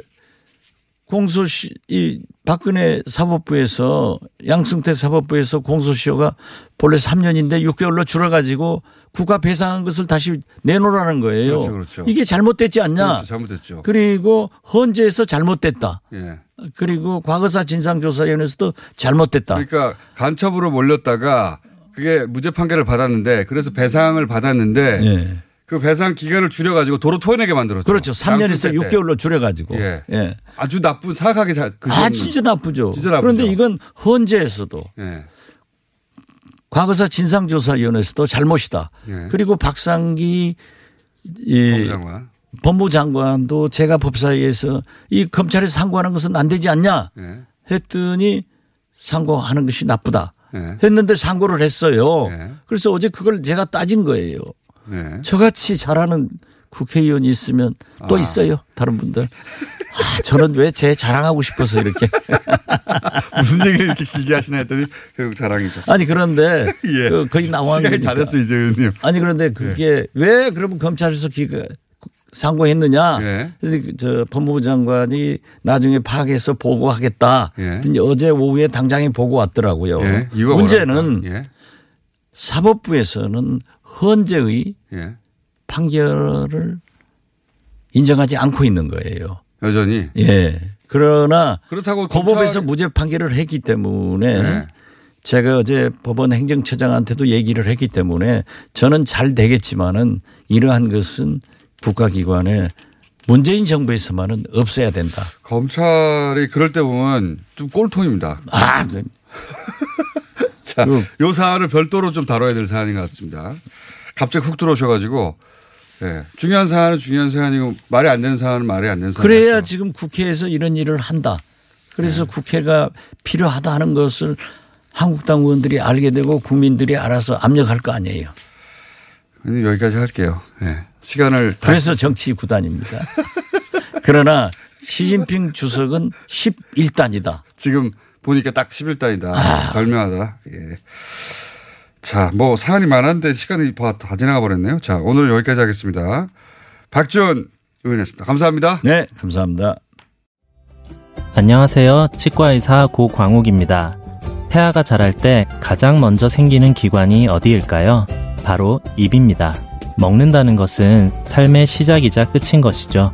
공소시 이 박근혜 사법부에서 양승태 사법부에서 공소시효가 본래 3년인데 6개월로 줄어가지고 국가 배상한 것을 다시 내놓으라는 거예요. 그렇죠, 그렇죠. 이게 잘못됐지 않냐? 그렇죠, 잘못됐죠. 그리고 헌재에서 잘못됐다. 예. 그리고 과거사 진상조사위원회에서도 잘못됐다. 그러니까 간첩으로 몰렸다가 그게 무죄 판결을 받았는데 그래서 배상을 받았는데 예. 그 배상 기간을 줄여가지고 도로 토해내게 만들었죠. 그렇죠. 3년에서 양승태 때. 6개월로 줄여가지고. 예. 예. 아주 나쁜 사악하게 자, 그 아, 진짜 나쁘죠. 진짜 나쁘죠. 그런데 이건 헌재에서도 예. 과거사 진상조사위원회에서도 잘못이다. 예. 그리고 박상기 이 법무장관. 법무장관도 제가 법사위에서 이 검찰에 상고하는 것은 안 되지 않냐 예. 했더니 상고하는 것이 나쁘다. 예. 했는데 상고를 했어요. 예. 그래서 어제 그걸 제가 따진 거예요. 예. 저같이 잘하는 국회의원이 있으면 또 아. 있어요. 다른 분들. 아, 저는 왜 제 자랑하고 싶어서 이렇게. 무슨 얘기를 이렇게 길게 하시나 했더니 결국 자랑이셨어요. 아니 그런데 예. 그 거의 나와 시간이 다 됐어요, 이제 의원님. 아니 그런데 그게 왜 그러면 검찰에서 기가 상고했느냐? 예. 그래서 그저 법무부 장관이 나중에 파악해서 보고하겠다. 예. 어제 오후에 당장에 보고 왔더라고요. 예. 문제는? 예. 사법부에서는 헌재의 예. 판결을 인정하지 않고 있는 거예요. 여전히. 예. 그러나 그렇다고 고법에서 검찰- 무죄 판결을 했기 때문에 네. 제가 어제 법원 행정처장한테도 얘기를 했기 때문에 저는 잘 되겠지만은 이러한 것은 국가기관에 문재인 정부에서만은 없어야 된다. 검찰이 그럴 때 보면 좀 꼴통입니다. 아, 그- 자, 요 사안을 별도로 좀 다뤄야 될 사안인 것 같습니다. 갑자기 훅 들어오셔가지고, 예. 중요한 사안은 중요한 사안이고, 말이 안 되는 사안은 말이 안 되는 사안. 그래야 지금 국회에서 이런 일을 한다. 네. 그래서 국회가 필요하다 하는 것을 한국당 의원들이 알게 되고 국민들이 알아서 압력할 거 아니에요. 여기까지 할게요. 예. 시간을. 그래서 정치 구단입니다. 그러나 시진핑 주석은 11단이다. 지금 보니까 딱 11단이다. 아. 절묘하다. 예. 자, 뭐 사안이 많았는데 시간이 다, 다 지나가 버렸네요. 자, 오늘 여기까지 하겠습니다. 박지원 의원이었습니다. 감사합니다. 네, 감사합니다. 안녕하세요. 치과의사 고광욱입니다. 태아가 자랄 때 가장 먼저 생기는 기관이 어디일까요? 바로 입입니다. 먹는다는 것은 삶의 시작이자 끝인 것이죠.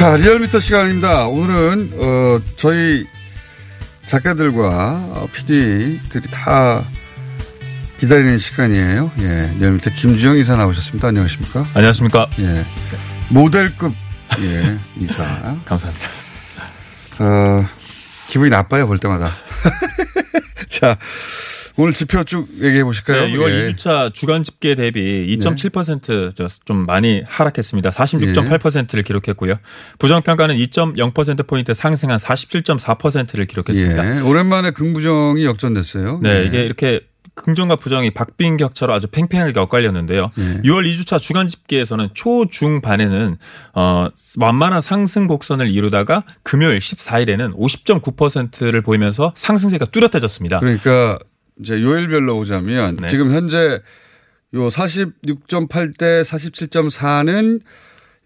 자, 리얼미터 시간입니다. 오늘은, 어, 저희 작가들과 어, PD들이 다 기다리는 시간이에요. 예. 리얼미터 김주영 이사 나오셨습니다. 안녕하십니까? 안녕하십니까? 예. 모델급, 예, 이사. 감사합니다. 어, 기분이 나빠요, 볼 때마다. 자, 오늘 지표 쭉 얘기해 보실까요? 네, 6월 예. 2주차 주간 집계 대비 2.7%좀 많이 하락했습니다. 46.8%를 기록했고요. 부정평가는 2.0%포인트 상승한 47.4%를 기록했습니다. 예. 오랜만에 긍부정이 역전됐어요. 네, 예. 이게 이렇게 긍정과 부정이 박빙 격차로 아주 팽팽하게 엇갈렸는데요. 예. 6월 2주차 주간 집계에서는 초, 중 반에는 어 완만한 상승 곡선을 이루다가 금요일 14일에는 50.9%를 보이면서 상승세가 뚜렷해졌습니다. 그러니까 이제 요일별로 보자면 네. 지금 현재 요 46.8대 47.4는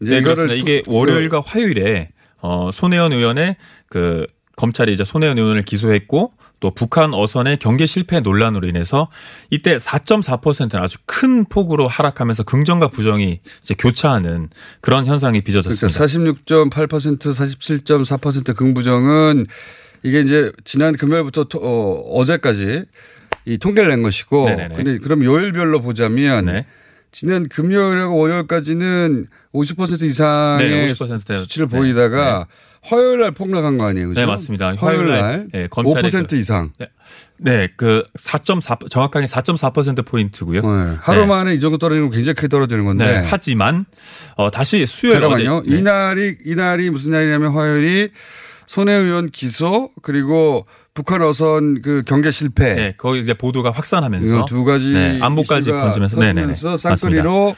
이제 네, 그렇습니다. 이게 투- 월요일과 화요일에 어 손혜원 의원의 그 검찰이 이제 손혜원 의원을 기소했고 또 북한 어선의 경계 실패 논란으로 인해서 이때 4.4%는 아주 큰 폭으로 하락하면서 긍정과 부정이 이제 교차하는 그런 현상이 빚어졌습니다. 그러니까 46.8% 47.4% 긍부정은 이게 이제 지난 금요일부터 토- 어, 어제까지 이 통계를 낸 것이고 네네네. 근데 그럼 요일별로 보자면 네. 지난 금요일하고 월요일까지는 50% 이상의 네, 50% 대- 수치를 네. 보이다가 화요일 날 폭락한 거 아니에요? 그죠? 네, 맞습니다. 화요일 날 날, 네, 검찰의 5% 그- 이상. 네, 그 4.4 정확하게 4.4% 포인트고요. 네, 하루 만에 이 정도 떨어지는 건 굉장히 크게 떨어지는 건데. 네, 하지만 어, 다시 수요일 잠깐만요. 네. 이날이 이날이 무슨 날이냐면 화요일이 손혜원 기소 그리고 북한 어선 그 경계 실패. 네, 거기 이제 보도가 확산하면서 두 가지 네, 안보까지 번지면서 네네네. 터지면서 맞습니다. 쌍끌이로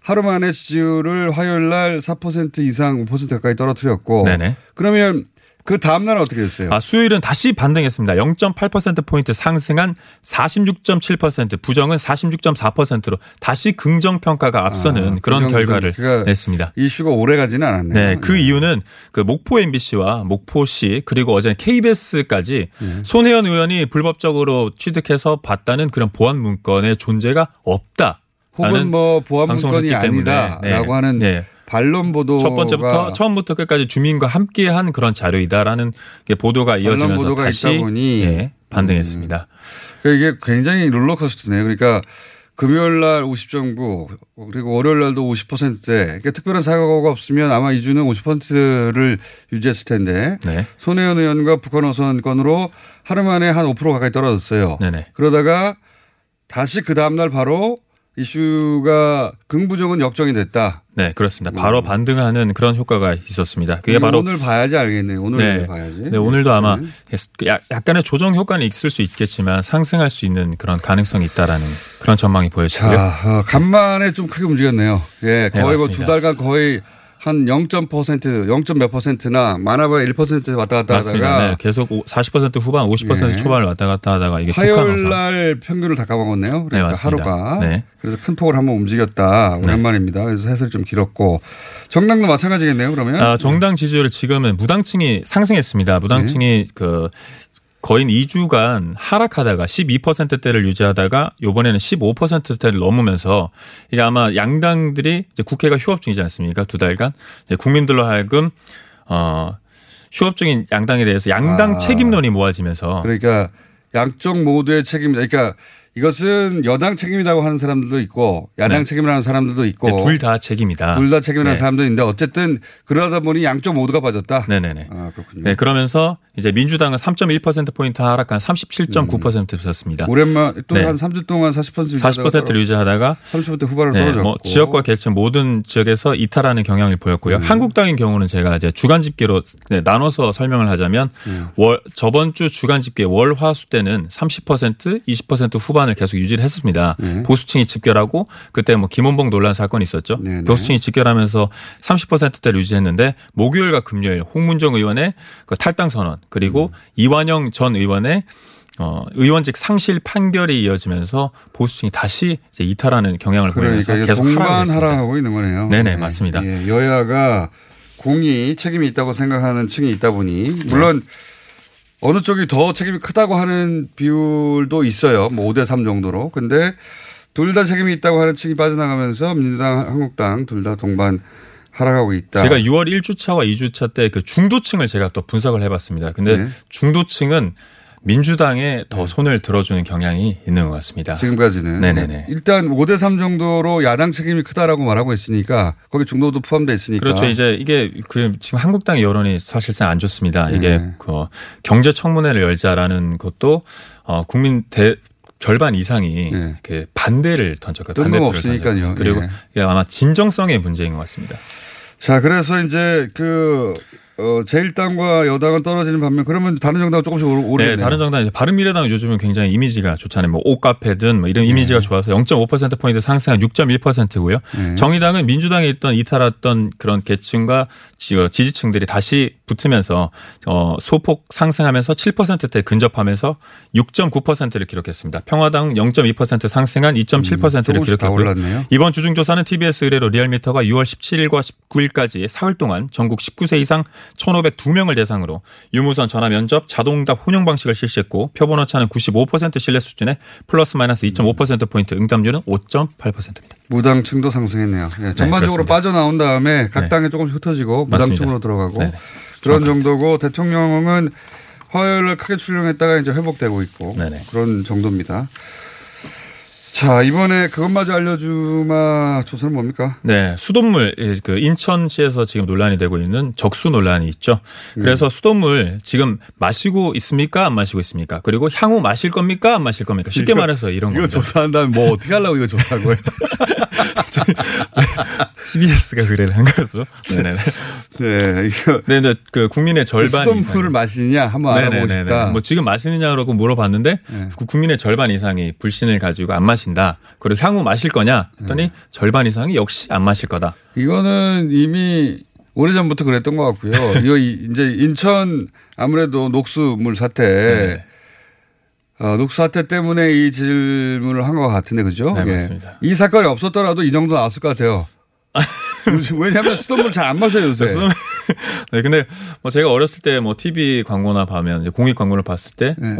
하루 만에 지지율을 화요일 날 4% 이상 5% 가까이 떨어뜨렸고. 네네. 그러면 그 다음 날은 어떻게 됐어요? 아, 수요일은 다시 반등했습니다. 0.8%포인트 상승한 46.7%, 부정은 46.4%로 다시 긍정 평가가 앞서는 아, 그런 긍정, 결과를 그러니까 냈습니다. 이슈가 오래 가지는 않았네요. 네, 그 이유는 그 목포 MBC와 목포시 그리고 어제 KBS까지 네. 손혜원 의원이 불법적으로 취득해서 봤다는 그런 보안 문건의 존재가 없다. 혹은 뭐 보안 문건이 아니다라고 네. 하는 네. 반론 보도가 첫 번째부터 처음부터 끝까지 주민과 함께한 그런 자료이다라는 게 보도가 이어지면서 보도가 다시 있다 보니 예, 반등했습니다. 그러니까 이게 굉장히 롤러코스터네요. 그러니까 금요일 날 50.9 그리고 월요일 날도 50%대 그러니까 특별한 사고가 없으면 아마 이 주는 50%를 유지했을 텐데 네. 손혜원 의원과 북한 어선 건으로 하루 만에 한 5% 가까이 떨어졌어요. 네네. 그러다가 다시 그 다음 날 바로 이슈가 긍부정은 역정이 됐다. 네, 그렇습니다. 바로 반등하는 그런 효과가 있었습니다. 그게 바로 오늘 봐야지 알겠네요. 오늘 네. 봐야지. 네, 오늘도 아마 약- 약간의 조정 효과는 있을 수 있겠지만 상승할 수 있는 그런 가능성이 있다라는 그런 전망이 보여지고요. 자, 어, 간만에 좀 크게 움직였네요. 예, 네, 거의 뭐 맞습니다. 두 달간 거의 한 0.% 0.몇 퍼센트나 많아봐야 1% 왔다 갔다 맞습니다. 하다가 네, 계속 40% 후반, 50% 예. 초반을 왔다 갔다 하다가 이게 화요일. 날 평균을 다 까먹었네요. 그러니까 네, 맞습니다. 하루가. 네. 그래서 큰 폭을 한번 움직였다. 오랜만입니다. 그래서 해설이 좀 길었고 정당도 마찬가지겠네요. 그러면 아, 정당 지지율을 지금은 무당층이 상승했습니다. 무당층이 네. 그 거의 2주간 하락하다가 12%대를 유지하다가 요번에는 15%대를 넘으면서 이게 아마 양당들이 이제 국회가 휴업 중이지 않습니까? 두 달간 국민들로 하여금 어 휴업 중인 양당에 대해서 양당 아. 책임론이 모아지면서 그러니까 양쪽 모두의 책임이다. 그러니까 이것은 여당 책임이라고 하는 사람들도 있고 야당 네. 책임이라고 하는 사람들도 있고 네, 둘다 책임이다. 둘 다 책임이라는 네. 사람도 있는데 어쨌든 그러다 보니 양쪽 모두가 빠졌다. 네네네. 아, 그렇군요. 네, 그러면서 이제 민주당은 3.1%포인트 하락한 37.9% 섰습니다. 오랜만 또 네. 한 3주 동안 40% 40%를 유지하다가 30% 후반으로 네, 떨어졌고. 뭐 지역과 계층 모든 지역에서 이탈하는 경향을 보였고요. 음. 한국당인 경우는 제가 이제 주간 집계로 네, 나눠서 설명을 하자면 음. 월 저번 주 주간 집계 월화수 때는 30% 20% 후반 을 계속 유지를 했습니다. 네. 보수층이 집결하고 그때 뭐 김원봉 논란 사건이 있었죠. 네, 보수층이 집결하면서 30%대를 유지했는데 목요일과 금요일 홍문정 의원의 그 탈당 선언 음. 그리고 이완영 전 의원의 어, 의원직 상실 판결이 이어지면서 보수층이 다시 이제 이탈하는 경향을 보이면서 그러니까 이게 계속 동반 하락했습니다. 하락하고 있는 거네요. 네네, 맞습니다. 예, 여야가 공이 책임이 있다고 생각하는 층이 있다 보니 물론 어느 쪽이 더 책임이 크다고 하는 비율도 있어요. 뭐 5대 3 정도로. 근데 둘 다 책임이 있다고 하는 층이 빠져나가면서 민주당, 한국당 둘 다 동반 하락하고 있다. 제가 6월 1주차와 2주차 때 그 중도층을 제가 또 분석을 해봤습니다. 근데 네. 중도층은 민주당에 더 손을 들어주는 경향이 있는 것 같습니다. 지금까지는. 네네네. 일단 5대 3 정도로 야당 책임이 크다라고 말하고 있으니까 거기 중도도 포함되어 있으니까. 그렇죠. 이제 이게 그 지금 한국당 여론이 사실상 안 좋습니다. 이게 네. 그 경제 청문회를 열자라는 것도 어 국민 대 절반 이상이 이렇게 반대를 던졌거든요. 네. 뜬금없으니까요. 던졌거든요. 그리고 예. 아마 진정성의 문제인 것 같습니다. 자, 그래서 이제 그, 어, 제1당과 여당은 떨어지는 반면 그러면 다른 정당은 조금씩 오르겠네요. 네, 다른 정당 이제 바른 미래당은 요즘은 굉장히 이미지가 좋잖아요. 뭐 옷카페든 뭐 이런 네. 이미지가 좋아서 0.5% 포인트 상승한 6.1%고요. 네. 정의당은 민주당에 있던 이탈했던 그런 계층과 지- 어, 지지층들이 다시 붙으면서 어 소폭 상승하면서 7%대 근접하면서 6.9%를 기록했습니다. 평화당 0.2% 상승한 2.7%를 음, 기록했고요. 이번 주중 조사는 TBS 의뢰로 리얼미터가 6월 17일과 19일까지 사흘 동안 전국 19세 이상 1,502명을 대상으로 유무선 전화 면접 자동응답 혼용 방식을 실시했고 표본 오차는 95% 신뢰 수준에 플러스 마이너스 2.5% 포인트 응답률은 5.8%입니다. 무당층도 상승했네요. 예, 전반적으로 그렇습니다. 빠져나온 다음에 각 네. 당에 조금씩 흩어지고. 무당층으로 들어가고 네네. 그런 정도고 대통령은 화요일을 크게 출렁했다가 이제 회복되고 있고 네네. 그런 정도입니다. 자 이번에 그것마저 알려주마 조사는 뭡니까? 네, 수돗물 예, 그 인천시에서 지금 논란이 되고 있는 적수 논란이 있죠. 그래서 음. 수돗물 지금 마시고 있습니까? 안 마시고 있습니까? 그리고 향후 마실 겁니까? 안 마실 겁니까? 쉽게 이거- 말해서 이런 이거 겁니다. 조사한 다음에 뭐 어떻게 하려고 이거 조사한 거예요? TBS가 의뢰를 한 거죠. 네네. 네, 이거 네, 네, 그 국민의 절반 수돗물을 마시느냐 한번 알아보고 네네네네. 싶다. 뭐 지금 마시느냐라고 물어봤는데 네. 그 국민의 절반 이상이 불신을 가지고 안 마 신다. 그리고 향후 마실 거냐 했더니 네. 절반 이상이 역시 안 마실 거다. 이거는 이미 오래전부터 그랬던 것 같고요. 이거 이- 이제 인천 아무래도 녹수물 사태, 네. 어, 녹수 사태 때문에 이 질문을 한 것 같은데 그죠? 네, 예. 맞습니다. 이 사건이 없었더라도 이 정도 나왔을 것 같아요. 왜냐하면 수돗물 잘 안 마셔요 요새. 수돗물- 네, 근데 뭐 제가 어렸을 때 뭐 TV 광고나 보면 이제 공익 광고를 봤을 때 네.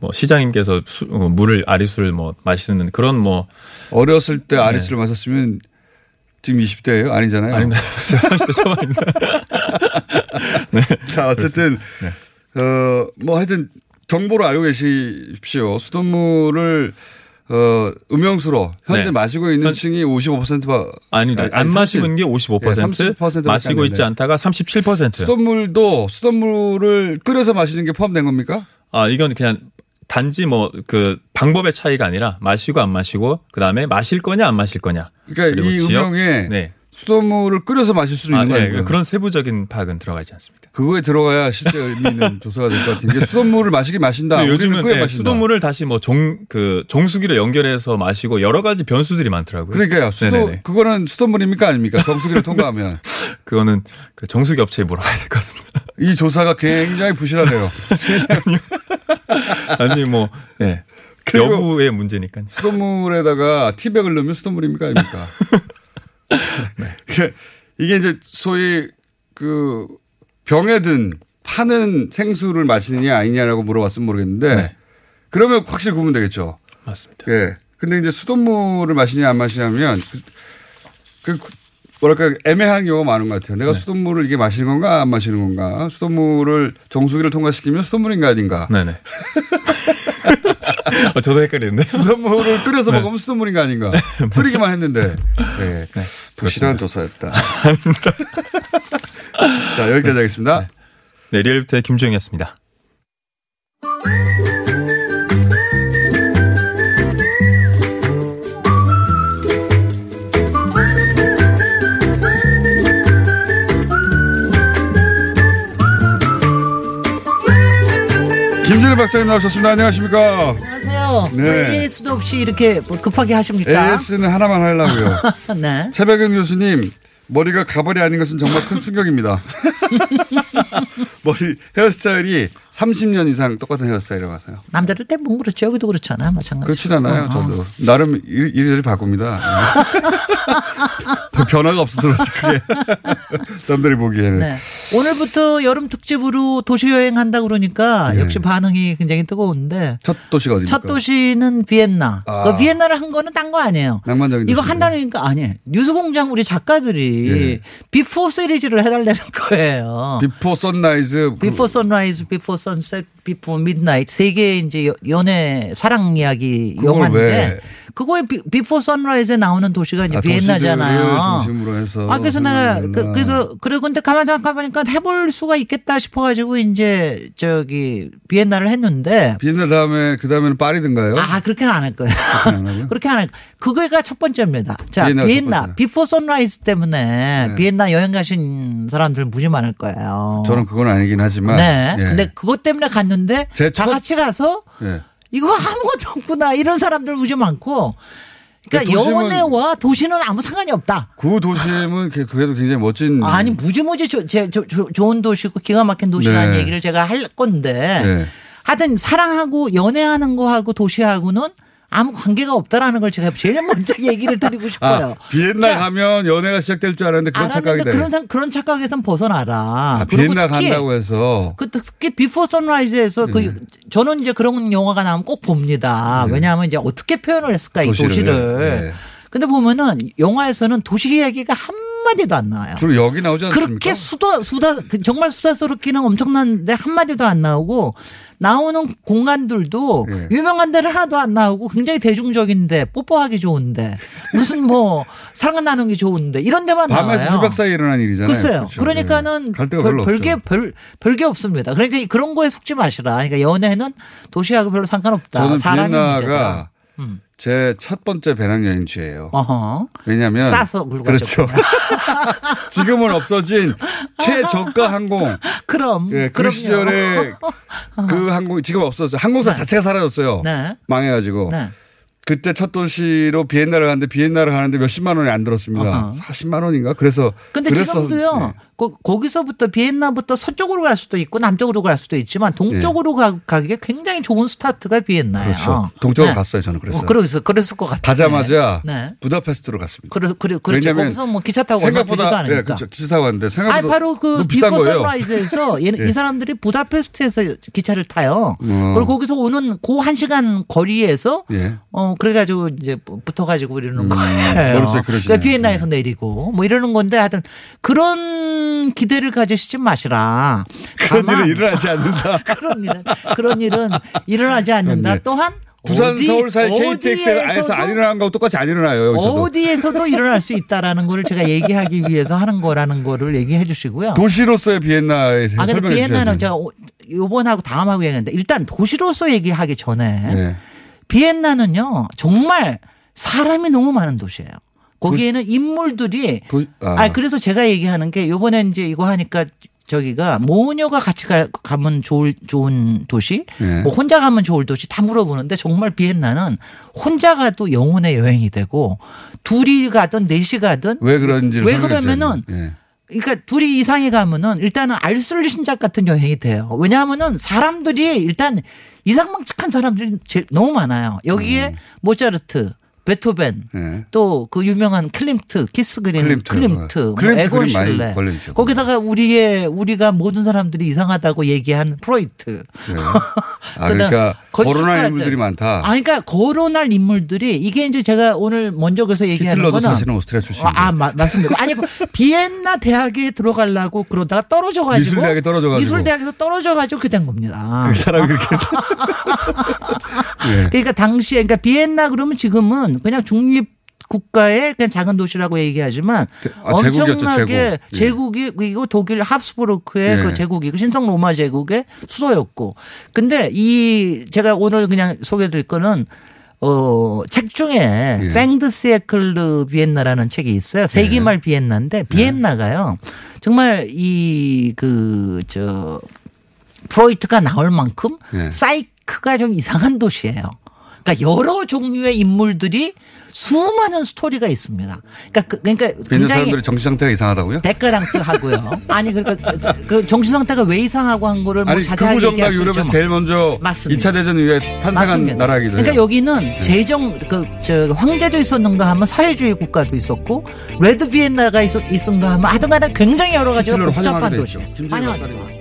뭐, 뭐 시장님께서 수- 어, 물을 아리수를 뭐 마시는 그런 뭐 어렸을 때 아리스를 마셨으면 지금 20대예요? 아니잖아요. 아닙니다. 제가 30대 초반입니다. 네. 자, 어쨌든 어, 뭐 하여튼 정보를 알고 계십시오. 수돗물을 어, 음영수로 현재 네. 마시고 있는 현- 층이 55%가 아닙니다. 안 마시고 있는 게 55%, 예, 30% 밖에 마시고 안 있지. 않다가 37%. 수돗물도 수돗물을 끓여서 마시는 게 포함된 겁니까? 아, 이건 그냥 단지 뭐 그 방법의 차이가 아니라 마시고 안 마시고 그다음에 마실 거냐 안 마실 거냐. 그러니까 이 지역? 음영에 네. 수돗물을 끓여서 마실 수 아, 있는 네. 거예요. 그런 세부적인 파악은 들어가지 않습니다. 그거에 들어가야 실제 의미 있는 조사가 될 것 같은 게 수돗물을 마시긴 마신다. 요즘은 끓여 네, 마신다. 수돗물을 다시 뭐 종 그 정수기로 연결해서 마시고 여러 가지 변수들이 많더라고요. 그러니까요. 수도 네네네. 그거는 수돗물입니까 아닙니까? 정수기를 통과하면 그거는 그 정수기 업체에 물어봐야 될 것 같습니다. 이 조사가 굉장히 부실하네요. 아니 뭐 예. 그리고 여부의 문제니까요. 수돗물에다가 티백을 넣으면 수돗물입니까 아닙니까? 이게- 이게 이제 소위 그 병에 든 파는 생수를 마시느냐 아니냐라고 물어봤으면 모르겠는데 네. 그러면 확실히 구분 되겠죠. 맞습니다. 예. 근데 이제 수돗물을 마시냐 안 마시냐면 그, 그 뭐랄까 애매한 경우가 많은 것 같아요. 네. 내가 수돗물을 이게 마시는 건가 안 마시는 건가? 수돗물을 정수기를 통과시키면 수돗물인가 아닌가? 네네. 어, 저도 헷갈리는데. 수돗물을 끓여서 네. 먹으면 수돗물인가 아닌가? 끓이기만 했는데. 네. 부실한 조사였다. 자, 여기까지 하겠습니다. 네, 리얼부터의 김주영이었습니다. 김진일 박사님 나오셨습니다. 안녕하십니까? 안녕하세요. 네. 왜 수도 없이 이렇게 뭐 급하게 하십니까? AS는 하나만 하려고요. 네. 최백영 교수님, 머리가 가발이 아닌 것은 정말 큰 충격입니다. 머리 헤어스타일이 30년 이상 똑같은 헤어스타일이라고 하세요. 남자들 대부분 그렇죠. 여기도 그렇잖아. 마찬가지. 그렇진 않아요. 저도. 나름 일- 이리저리 바꿉니다. 별 변화가 없어서 그게. 남들이 보기에는. 네. 오늘부터 여름 특집으로 도시 여행 한다 그러니까 네. 역시 반응이 굉장히 뜨거운데 첫 도시가 어디입니까? 첫 도시는 비엔나. 아. 그 비엔나를 한 거는 딴 거 아니에요. 낭만적인 이거. 한다니까 아니에요. 뉴스공장 우리 작가들이 예. Before 시리즈를 해달라는 거예요. Before Sunrise. Before Sunrise, Before Sunset, Before Midnight 세 개의 이제 여- 연애 사랑 이야기 영화인데 왜? 그거에 비, Before Sunrise에 나오는 도시가 이제 아, 비엔나잖아요. 도시들을 중심으로 해서. 아 그래서 내가 그. 그래서 그래 근데 가만 생각해보니까 해볼 수가 있겠다 싶어가지고 이제 저기 비엔나를 했는데 비엔나 다음에 그 다음에는 파리든가요? 아 그렇게는 안 할 거예요. 그렇게 안 할. 그거가 첫 번째입니다. 자 비엔나 번째. Before Sunrise 때문에 네. 비엔나 여행 가신 사람들 무지 많을 거예요. 저는 그건 아니긴 하지만. 네. 예. 근데 그것 때문에 갔는데 제다 첫- 같이 가서 예. 이거 아무것도 없구나 이런 사람들 무지 많고 그러니까 도심은- 연애와 도시는 아무 상관이 없다. 그 도심은 그- 그래도 굉장히 멋진. 아니 무지무지 조- 제- 조- 조- 좋은 도시고 기가 막힌 도시라는 네. 얘기를 제가 할 건데 네. 하여튼 사랑하고 연애하는 거하고 도시하고는 아무 관계가 없다라는 걸 제가 제일 먼저 얘기를 드리고 싶어요. 아, 비엔나 가면 연애가 시작될 줄 알았는데 그런 알았는데 착각이다. 그런 상- 그런 착각에선 벗어나라. 아, 비엔나 간다고 해서 그 특히 Before Sunrise에서 네. 그 저는 이제 그런 영화가 나오면 꼭 봅니다. 왜냐하면 이제 어떻게 표현을 했을까 이 도시를. 도시를. 네. 근데 보면은 영화에서는 도시 이야기가 한 마디도 안 나와요. 주로 여기 나오지 않습니까? 그렇게 수다 수다 그 정말 수다스럽기는 엄청난데 한 마디도 안 나오고 나오는 공간들도 예. 유명한 데는 하나도 안 나오고 굉장히 대중적인데 뽀뽀하기 좋은데 무슨 뭐 사랑 나누기 좋은데 이런 데만 밤에서 나와요. 새벽 사이에 일어난 일이잖아요. 글쎄요. 그렇죠. 그러니까는 데가 별, 별게. 별 별게 없습니다. 그러니까 그런 거에 속지 마시라. 그러니까 연애는 도시하고 별로 상관없다. 저는 사람이 문제다. 비엔나가 음. 제 첫 번째 배낭여행지예요. 어허. 왜냐하면 싸서 굴고 그렇죠. 지금은 없어진 최저가 항공. 그럼 예, 그. 시절에 그 항공 지금 없어졌어요. 항공사 자체가 사라졌어요. 네. 망해가지고. 네. 그때 첫 도시로 비엔나를 가는데 비엔나를 가는데 몇십만 원이 안 들었습니다. 40만 원인가? 그래서 근데 그래서 지금도요. 네. 거, 거기서부터 비엔나부터 서쪽으로 갈 수도 있고 남쪽으로 갈 수도 있지만 동쪽으로 가, 가기에 굉장히 좋은 스타트가 비엔나예요. 네. 그렇죠. 동쪽으로 네. 갔어요. 저는 그래서. 어, 그래서 그랬을 것 같아요. 가자마자 네. 부다페스트로 갔습니다. 그래, 그래, 그렇죠. 거기서 뭐 기차 타고 생각보다. 예, 그렇죠. 기차 타고 왔는데 생각보다 아니 바로 그 Before. Sunrise에서 얘- 예. 이 사람들이 부다페스트에서 기차를 타요. 어. 그리고 거기서 오는 그 한 시간 거리에서 예. 어 그래가지고 이제 붙어가지고 이러는 음, 거예요. 머릿속에. 그러니까 비엔나에서 내리고 뭐 이러는 건데 하여튼 그런 기대를 가지시지 마시라. 그런 일은 일어나지 않는다. 그런 일은 그런 일은 일어나지 않는다. 네. 또한 부산 어디- 서울 사이 KTX에서 어디에서도- 안 일어난 거하고 똑같이 안 일어나요. 여기서도. 어디에서도 일어날 수 있다라는 거를 제가 얘기하기 위해서 하는 거라는 거를 얘기해 주시고요. 도시로서의 비엔나에 아, 설명해 비엔나는 주셔야죠. 제가 오- 요번하고 다음하고 얘기했는데 일단 도시로서 얘기하기 전에 네. 비엔나는요 정말 사람이 너무 많은 도시예요. 거기에는 인물들이 도- 아. 아 그래서 제가 얘기하는 게 요번에 이제 이거 하니까 저기가 모녀가 같이 가, 가면 좋을 좋은 도시, 네. 뭐 혼자 가면 좋을 도시 다 물어보는데 정말 비엔나는 혼자 가도 영혼의 여행이 되고 둘이 가든 넷이 가든 왜 그런지를 왜 그러면은. 예. 그러니까 둘이 이상이 가면은 일단은 알쓸신잡 같은 여행이 돼요. 왜냐하면은 사람들이 일단 이상망측한 사람들이 제일 너무 많아요. 여기에 음. 모차르트, 베토벤, 예. 또 그 유명한 클림트, 키스 그린, 클림트. 클림트, 뭐 클림트 에곤 실레. 거기다가 우리의 우리가 모든 사람들이 이상하다고 얘기한 프로이트. 그래요? 아, 그러니까 거론할 인물들이 많다. 아, 그러니까 거론할 인물들이 이게 이제 제가 오늘 먼저 그래서 얘기하는 거는 사실은 오스트리아 출신. 아, 아, 마- 맞습니다. 아니 그 비엔나 대학에 들어가려고 그러다가 떨어져 가지고 미술대학에 떨어져 가지고. 미술대학에서 떨어져 가지고 그된 겁니다. 그 사람이 그렇게. 예. 그러니까 당시에 그러니까 비엔나 그러면 지금은 그냥 중립 국가의 그냥 작은 도시라고 얘기하지만 아, 제국이었죠, 엄청나게 제국. 제국 이 그리고 독일 합스부르크의 예. 그 제국이 그 신성 로마 제국의 수도였고 근데 이 제가 오늘 그냥 소개드릴 거는 어, 책 중에 예. 팽드스에클르 비엔나라는 책이 있어요. 세기말 네. 비엔나인데 비엔나가요. 정말 이 그 저 프로이트가 나올 만큼 예. 사이크가 좀 이상한 도시예요. 그러니까 여러 종류의 인물들이 수많은 스토리가 있습니다. 그러니까 그- 그러니까 비엔나 굉장히 사람들이 정신 상태가 이상하다고요? 대가당뜨하고요. 아니 그러니까 그- 그 정신 상태가 왜 이상하고 한 거를 뭐 아니 자세하게 얘기할 수 유럽에서. 제일 먼저 맞습니다. 2차 대전 이후에 탄생한 맞습니다. 나라이기도 해요. 그러니까 여기는 재정 그저 황제도 있었는가 하면 사회주의 국가도 있었고 레드 비엔나가 있었, 있었는가 하면 하여튼간에 굉장히 여러 가지가 히틀러를 복잡한 도시. 했죠.